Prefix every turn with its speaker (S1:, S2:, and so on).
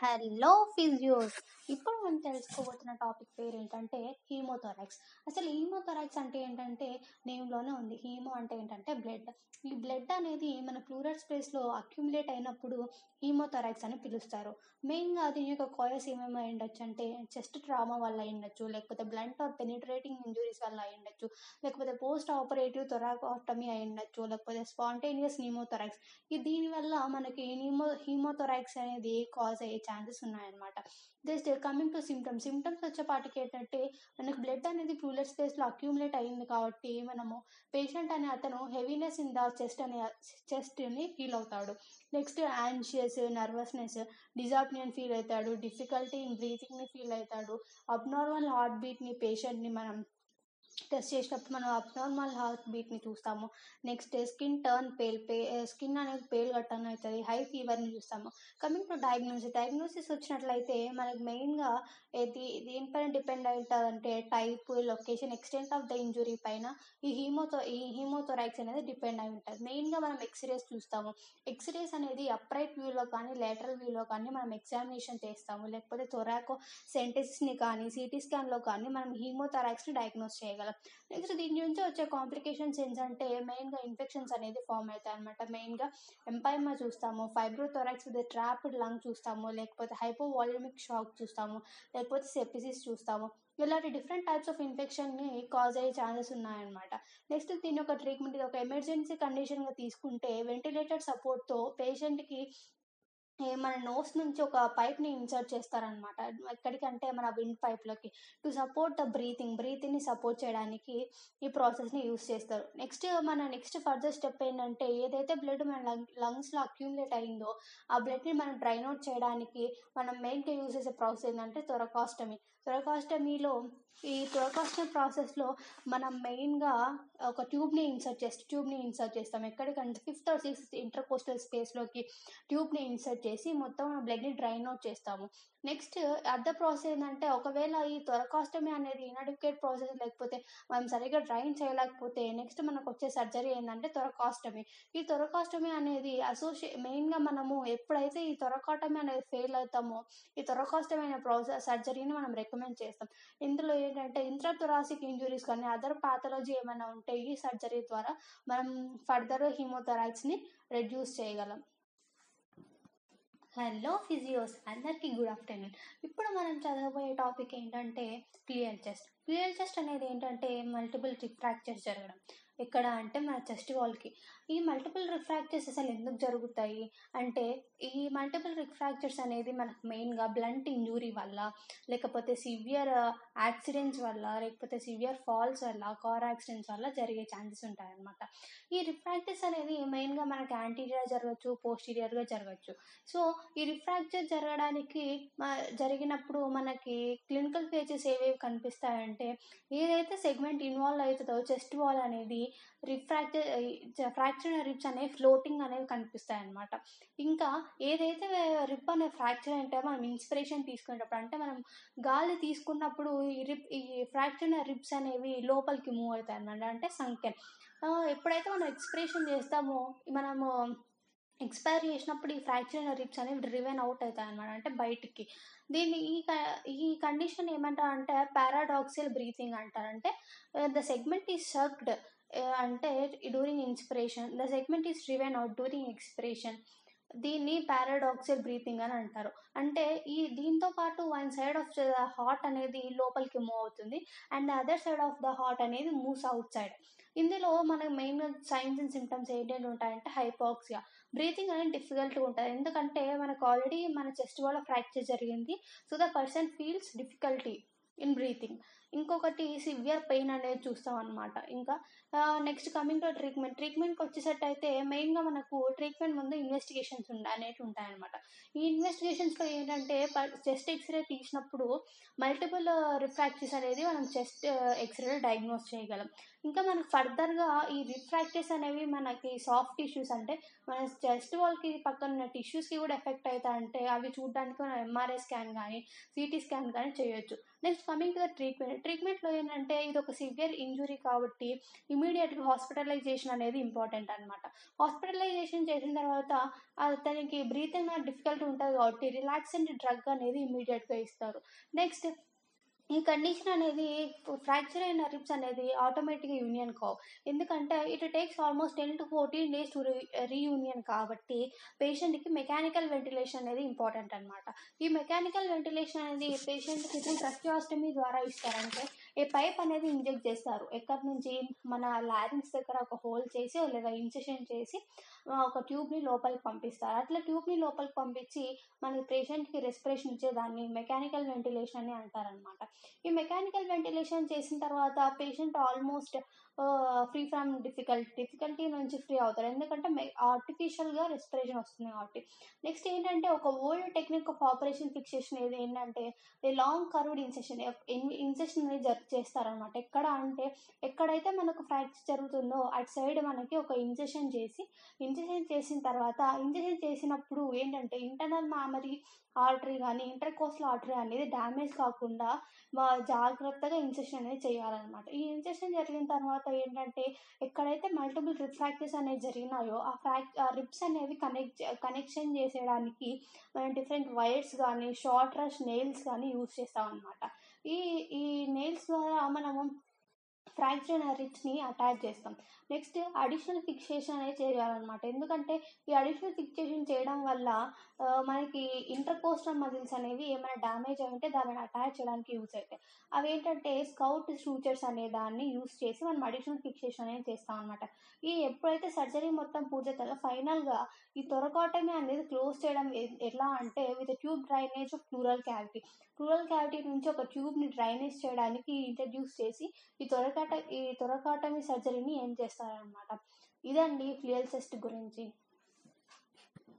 S1: Hello physios. ఇప్పుడు మనం తెలుసుకోబోతున్న topic పేరు ఏంటంటే హీమోథొరాక్స్. అసలు హీమోథొరాక్స్ అంటే ఏంటంటే నేమ్లోనే ఉంది. హీమో అంటే ఏంటంటే బ్లడ్. ఈ బ్లడ్ అనేది మన ప్లూరల్ స్పేస్లో అక్యుములేట్ అయినప్పుడు హీమోథొరాక్స్ అని పిలుస్తారు. మెయిన్గా దీని యొక్క కాయస్ ఏమేమి అయి ఉండొచ్చు అంటే చెస్ట్ ట్రామా వల్ల అయి ఉండొచ్చు లేకపోతే బ్లంట్ ఆర్ పెనిట్రేటింగ్ ఇంజురీస్ వల్ల అయి ఉండొచ్చు లేకపోతే పోస్ట్ ఆపరేటివ్ థొరాకోటమీ అయి ఉండొచ్చు లేకపోతే స్పాంటేనియస్ న్యూమోథొరాక్స్ ఈ దీనివల్ల మనకి హీమో హీమోథొరాక్స్ అనేది కాజ్ అయ్యే ఛాన్సెస్ ఉన్నాయన్నమాట. Just coming to symptoms symptoms వచ్చేపాటికి ఏంటంటే మనకు బ్లడ్ అనేది ప్లూలర్ స్పేస్లో అక్యూములేట్ అయింది కాబట్టి మనము పేషెంట్ అనే అతను హెవీనెస్ ఇన్ ద చెస్ట్ అనే చెస్ట్ని ఫీల్ అవుతాడు. నెక్స్ట్ యాంషియస్ నర్వస్నెస్ డిజాప్నియన్ ఫీల్ అవుతాడు. డిఫికల్టీ ఇన్ బ్రీతింగ్ని ఫీల్ అవుతాడు. అబ్నార్మల్ హార్ట్ బీట్ని పేషెంట్ని మనం టెస్ట్ చేసినప్పుడు మనం అబ్నార్మల్ హార్ట్ బీట్ని చూస్తాము. నెక్స్ట్ స్కిన్ టర్న్ పేల్ పే స్కిన్ అనేది పేల్ గట్టన్ అవుతుంది హై ఫీవర్ని చూస్తాము. కమింగ్ టు డయాగ్నోసిస్ డయాగ్నోసిస్ వచ్చినట్లయితే మనకి మెయిన్గా ఇది దేనిపైన డిపెండ్ అయి ఉంటుంది అంటే type location extent of the injury పైన ఈ హీమోతో ఈ హీమోథొరాక్స్ అనేది డిపెండ్ అయి ఉంటుంది. మెయిన్గా మనం ఎక్స్రేస్ చూస్తాము. ఎక్స్రేస్ అనేది అప్రైట్ వ్యూలో కానీ లేటరల్ వ్యూలో కానీ మనం ఎగ్జామినేషన్ చేస్తాము. లేకపోతే థొరాకో సెంటెసిస్ని కానీ సిటీ స్కాన్లో కానీ మనం హీమోథొరాక్స్ని డయాగ్నోస్ చేయగలం. నెక్స్ట్ దీని నుంచి వచ్చే కాంప్లికేషన్స్ ఏంటంటే మెయిన్గా ఇన్ఫెక్షన్స్ అనేది ఫామ్ అవుతాయి అనమాట మెయిన్గా ఎంపైమా చూస్తాము ఫైబ్రోథొరాక్స్ విత్ ట్రాప్డ్ లంగ్ చూస్తాము లేకపోతే హైపోవాల్యూమిక్ షాక్ చూస్తాము లేకపోతే సెప్సిస్ చూస్తాము. ఇలాంటి డిఫరెంట్ టైప్స్ ఆఫ్ ఇన్ఫెక్షన్ని కాజ్ అయ్యే ఛాన్సెస్ ఉన్నాయన్నమాట నెక్స్ట్ దీని ఒక ట్రీట్మెంట్ ఇది ఒక ఎమర్జెన్సీ కండిషన్గా తీసుకుంటే వెంటిలేటర్ సపోర్ట్తో పేషెంట్కి మన నోస్ నుంచి ఒక పైప్ని ఇన్సర్ట్ చేస్తారనమాట ఎక్కడికంటే మన విండ్ పైప్లోకి టు సపోర్ట్ ద బ్రీతింగ్ బ్రీతింగ్ని సపోర్ట్ చేయడానికి ఈ ప్రాసెస్ని యూస్ చేస్తారు. నెక్స్ట్ మన నెక్స్ట్ ఫర్దర్ స్టెప్ ఏంటంటే ఏదైతే బ్లడ్ మన లంగ్ లంగ్స్లో అక్యూములేట్ అయిందో ఆ బ్లడ్ని మనం డ్రైన్ అవుట్ చేయడానికి మనం మెయిన్గా యూస్ చేసే ప్రాసెస్ ఏంటంటే థొరకాస్టమీ థొరకాస్టమీలో ఈ థొరకాస్టమీ ప్రాసెస్లో మనం మెయిన్గా ఒక ట్యూబ్ని ఇన్సర్ట్ చేస్తాం ట్యూబ్ని ఇన్సర్ట్ చేస్తాం. ఎక్కడికంటే ఫిఫ్త్ ఆర్ సిక్స్త్ ఇంటర్కోస్టల్ స్పేస్లోకి ట్యూబ్ని ఇన్సర్ట్ చేసి మొత్తం బ్లడ్ని డ్రైన్ అవుట్ చేస్తాము. నెక్స్ట్ అదర్ ప్రాసెస్ ఏంటంటే ఒకవేళ ఈ త్వరకాష్టమి అనేది ఇన్అడిక్వేట్ ప్రాసెస్ లేకపోతే మనం సరిగ్గా డ్రైన్ చేయలేకపోతే నెక్స్ట్ మనకు వచ్చే సర్జరీ ఏంటంటే త్వరకాష్టమి. ఈ త్వరకాష్టమి అనేది అసోసియే మెయిన్గా మనము ఎప్పుడైతే ఈ త్వరకాటమి అనేది ఫెయిల్ అవుతామో ఈ త్వరకాష్టమి అనే ప్రాసెస్ సర్జరీని మనం రికమెండ్ చేస్తాం. ఇందులో ఏంటంటే ఇంట్రాథొరాసిక్ ఇంజురీస్ కానీ అదర్ పాథాలజీ ఏమైనా ఉంటే ఈ సర్జరీ ద్వారా మనం ఫర్దర్ హీమోథొరాక్స్ని రెడ్యూస్ చేయగలం. హలో ఫిజియోస్ అందరికీ గుడ్ ఆఫ్టర్నూన్ ఇప్పుడు మనం చదవబోయే టాపిక్ ఏంటంటే క్లియర్ చెస్ట్ క్లియర్ చెస్ట్ అనేది ఏంటంటే మల్టిపుల్ ఫ్రాక్చర్స్ జరగడం. ఎక్కడ అంటే మన చెస్ట్ వాల్కి ఈ మల్టిపుల్ రిఫ్రాక్చర్స్ అసలు ఎందుకు జరుగుతాయి? అంటే ఈ మల్టిపుల్ రిఫ్రాక్చర్స్ అనేది మనకు మెయిన్గా బ్లంట్ ఇంజురీ వల్ల లేకపోతే సివియర్ యాక్సిడెంట్స్ uh, వల్ల లేకపోతే సివియర్ ఫాల్స్ వల్ల కార్ యాక్సిడెంట్స్ వల్ల జరిగే ఛాన్సెస్ ఉంటాయన్నమాట. ఈ రిఫ్రాక్చర్స్ అనేది మెయిన్గా మనకి యాంటీరియర్ జరగచ్చు పోస్టీరియర్గా జరగచ్చు. సో ఈ రిఫ్రాక్చర్ జరగడానికి జరిగినప్పుడు మనకి క్లినికల్ ఫేజెస్ ఏవేవి కనిపిస్తాయంటే ఏదైతే సెగ్మెంట్ ఇన్వాల్వ్ అవుతుందో చెస్ట్ వాల్ అనేది రిఫ్రాక్చర్ ఫ్రాక్చర్ రిబ్స్ అనేవి ఫ్లోటింగ్ అనేవి కనిపిస్తాయి అనమాట ఇంకా ఏదైతే రిబ్ అనే ఫ్రాక్చర్ అంటే మనం ఇన్స్పిరేషన్ తీసుకునేటప్పుడు అంటే మనం గాలి తీసుకున్నప్పుడు ఈ రిబ్ ఈ ఫ్రాక్చర్ రిబ్స్ అనేవి లోపలికి మూవ్ అవుతాయి అనమాట అంటే సంఖ్య ఎప్పుడైతే మనం ఎక్స్ప్రెషన్ చేస్తామో మనము ఎక్స్పైర్ చేసినప్పుడు ఈ ఫ్రాక్చర్ అయిన రిప్స్ అనేవి డ్రివెన్ అవుట్ అవుతాయి అనమాట అంటే బయటికి. దీన్ని ఈ ఈ కండిషన్ ఏమంటారు అంటే పారాడాక్సిల్ బ్రీతింగ్ అంటారంటే ద సెగ్మెంట్ ఈజ్ సర్క్డ్ అంటే during inspiration the segment is driven out during expiration దీన్ని పారాడాక్సల్ బ్రీతింగ్ అని అంటారు. అంటే ఈ దీంతో పాటు one side of the heart అనేది లోపలికి మూవ్ అవుతుంది. And other side of the heart అనేది మూవ్స్ అవుట్ సైడ్ ఇందులో మనకు మెయిన్ సైన్స్ అండ్ సిమ్టమ్స్ ఏంటంటే ఉంటాయంటే హైపాక్సియా బ్రీతింగ్ అనేది డిఫికల్ట్గా ఉంటుంది. ఎందుకంటే మనకు ఆల్రెడీ మన చెస్ట్ వల్ల ఫ్రాక్చర్ జరిగింది. So the person feels difficulty in breathing ఇంకొకటి సివియర్ పెయిన్ అనేది చూస్తాం అనమాట ఇంకా నెక్స్ట్ కమింగ్ టు ట్రీట్మెంట్ ట్రీట్మెంట్కి వచ్చేసట్టు అయితే మెయిన్గా మనకు ట్రీట్మెంట్ ముందు ఇన్వెస్టిగేషన్స్ ఉండ అనేవి ఉంటాయన్నమాట. ఈ ఇన్వెస్టిగేషన్స్లో ఏంటంటే చెస్ట్ ఎక్స్రే తీసినప్పుడు మల్టిపుల్ రిఫ్రాక్చర్స్ అనేది మనం చెస్ట్ ఎక్స్రేలో డయాగ్నోస్ చేయగలం. ఇంకా మనకు ఫర్దర్గా ఈ రిఫ్రాక్చర్స్ అనేవి మనకి సాఫ్ట్ టిష్యూస్ అంటే మన చెస్ట్ వాల్కి పక్కన ఉన్న టిష్యూస్కి కూడా ఎఫెక్ట్ అవుతాయంటే అవి చూడడానికి మనం ఎంఆర్ఐ స్కాన్ కానీ సిటీ స్కాన్ కానీ చేయొచ్చు. Next coming to the treatment ట్రీట్మెంట్లో ఏంటంటే ఇది ఒక సివియర్ ఇంజురీ కాబట్టి ఇమీడియట్గా హాస్పిటలైజేషన్ అనేది ఇంపార్టెంట్ అనమాట హాస్పిటలైజేషన్ చేసిన తర్వాత అతనికి బ్రీతింగ్ డిఫికల్ట్ ఉంటుంది కాబట్టి రిలాక్సెంట్ డ్రగ్ అనేది ఇమీడియట్గా ఇస్తారు. నెక్స్ట్ ఈ కండిషన్ అనేది ఫ్రాక్చర్ అయిన రిప్స్ అనేది ఆటోమేటిక్గా యూనియన్ కావు. ఎందుకంటే it takes almost ten to fourteen days to reunion కాబట్టి పేషెంట్కి మెకానికల్ వెంటిలేషన్ అనేది ఇంపార్టెంట్ అనమాట ఈ మెకానికల్ వెంటిలేషన్ అనేది పేషెంట్కి ట్రస్టియాస్టమీ ద్వారా ఇస్తారంటే ఈ పైప్ అనేది ఇంజెక్ట్ చేస్తారు. ఎక్కడి నుంచి? మన లారింగ్స్ దగ్గర ఒక హోల్ చేసి లేదా ఇంజెక్షన్ చేసి ఒక ట్యూబ్ని లోపలికి పంపిస్తారు. అట్లా ట్యూబ్ని లోపలికి పంపించి మన పేషెంట్కి రెస్పిరేషన్ ఇచ్చేదాన్ని మెకానికల్ వెంటిలేషన్ అని అంటారనమాట ఈ మెకానికల్ వెంటిలేషన్ చేసిన తర్వాత patient almost free from difficulty difficulty నుంచి ఫ్రీ అవుతారు. ఎందుకంటే ఆర్టిఫిషియల్గా రెస్పిరేషన్ వస్తుంది కాబట్టి. నెక్స్ట్ ఏంటంటే ఒక old technique of operation fixation ఏది? ఏంటంటే లాంగ్ కర్వ్డ్ ఇన్సెషన్ ఇన్సెషన్ అనేది జరు చేస్తారనమాట ఎక్కడ అంటే ఎక్కడైతే మనకు ఫ్రాక్చర్ జరుగుతుందో అటు సైడ్ మనకి ఒక ఇంజెక్షన్ చేసి ఇంజెక్షన్ చేసిన తర్వాత ఇన్సెషన్ చేసినప్పుడు ఏంటంటే ఇంటర్నల్ మామరీ ఆర్టరీ కానీ ఇంటర్ కోస్టల్ ఆర్టరీ అనేది డ్యామేజ్ కాకుండా జాగ్రత్తగా ఇంజెక్షన్ అనేది చేయాలన్నమాట. ఈ ఇంజెక్షన్ జరిగిన తర్వాత ఏంటంటే ఎక్కడైతే మల్టిపుల్ రిప్ ఫ్రాక్చర్స్ అనేవి జరిగినాయో ఆ ఫ్రాక్ ఆ రిప్స్ అనేవి కనెక్ట్ కనెక్షన్ చేసేయడానికి మనం డిఫరెంట్ వైర్స్ కానీ షార్ట్ రష్ నెయిల్స్ కానీ యూజ్ చేస్తాం అనమాట ఈ ఈ నెయిల్స్ ద్వారా మనము ఫ్రాక్చర్ అయిన అటాచ్ చేస్తాం. నెక్స్ట్ అడిషనల్ ఫిక్సేషన్ అనేది చేయాలన్నమాట. ఎందుకంటే ఈ అడిషనల్ ఫిక్సేషన్ చేయడం వల్ల మనకి ఇంటర్కోస్టల్ మజిల్స్ అనేవి ఏమైనా డ్యామేజ్ అయి ఉంటే దానిని అటాచ్ చేయడానికి యూజ్ అవుతాయి. అవి ఏంటంటే స్కౌట్ స్ట్రూచర్స్ అనే దాన్ని యూజ్ చేసి మనం అడిషనల్ ఫిక్సేషన్ అనేది చేస్తాం అనమాట ఈ ఎప్పుడైతే సర్జరీ మొత్తం పూర్తవుతుందో ఫైనల్గా ఈ తొరకాటమీ అనేది క్లోజ్ చేయడం ఎలా అంటే with tube drainage of pleural cavity. Pleural cavity నుంచి ఒక ట్యూబ్ని డ్రైనేజ్ చేయడానికి ఇంట్రడ్యూస్ చేసి ఈ త్వరకాట ఈ తొరకాటమి సర్జరీని ఏం చేస్తారనమాట ఇదండి ఫ్లియల్ సెస్ట్ గురించి.